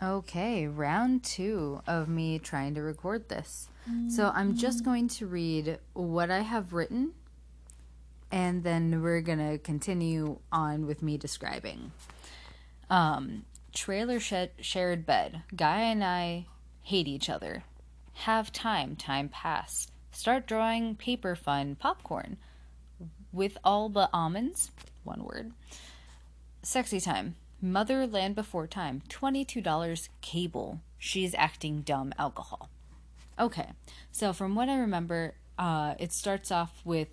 Okay, round two of me trying to record this. So I'm just going to read what I have written, and then we're gonna continue on with me describing. Um, trailer shed shared bed. Guy and I hate each other. Have time, time pass. Start drawing paper fun popcorn with all but almonds. One word. Sexy time. Mother land before time. $22 cable. She's acting dumb alcohol. Okay. So from what I remember, uh, it starts off with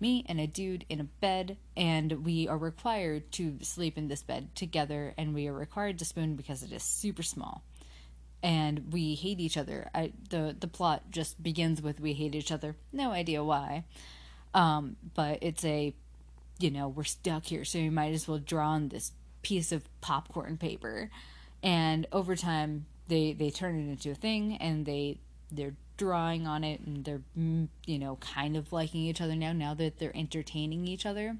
me and a dude in a bed and we are required to sleep in this bed together and we are required to spoon because it is super small and we hate each other I, the the plot just begins with we hate each other no idea why um, but it's a you know we're stuck here so you might as well draw on this piece of popcorn paper. And over time they they turn it into a thing and they they're drawing on it and they're mm, you know kind of liking each other now now that they're entertaining each other.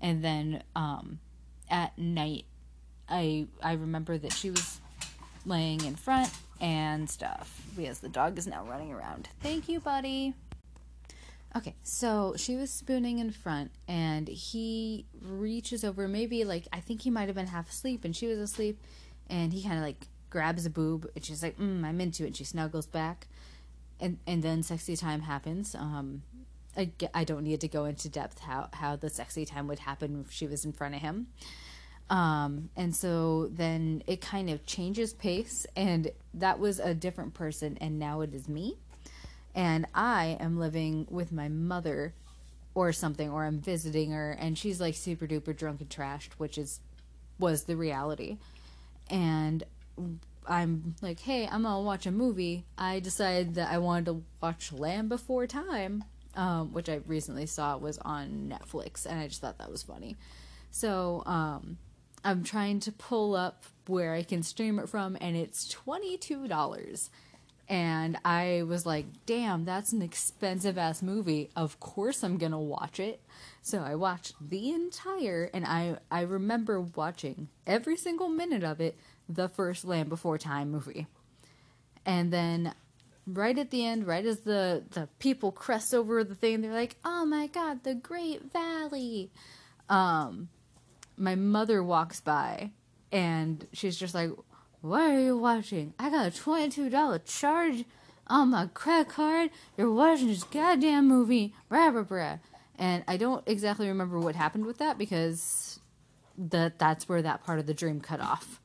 And then um at night i i remember that she was laying in front and stuff because the dog is now running around. Thank you buddy Okay, so she was spooning in front, and he reaches over, maybe like I think he might have been half asleep, and she was asleep, and he kind of like grabs a boob, and she's like, mm, "I'm into it." And she snuggles back, and and then sexy time happens. Um, I, I don't need to go into depth how how the sexy time would happen if she was in front of him. Um, and so then it kind of changes pace, and that was a different person, and now it is me and I am living with my mother or something, or I'm visiting her, and she's like super duper drunk and trashed, which is was the reality. And I'm like, hey, I'm gonna watch a movie. I decided that I wanted to watch Land Before Time, um, which I recently saw was on Netflix, and I just thought that was funny. So um, I'm trying to pull up where I can stream it from, and it's twenty two dollars and I was like, damn, that's an expensive ass movie. Of course I'm gonna watch it. So I watched the entire and I I remember watching every single minute of it, the first Land Before Time movie. And then right at the end, right as the, the people crest over the thing, they're like, Oh my god, the Great Valley. Um my mother walks by and she's just like what are you watching? I got a $22 charge on my credit card. You're watching this goddamn movie. Blah, blah, blah. And I don't exactly remember what happened with that because that that's where that part of the dream cut off.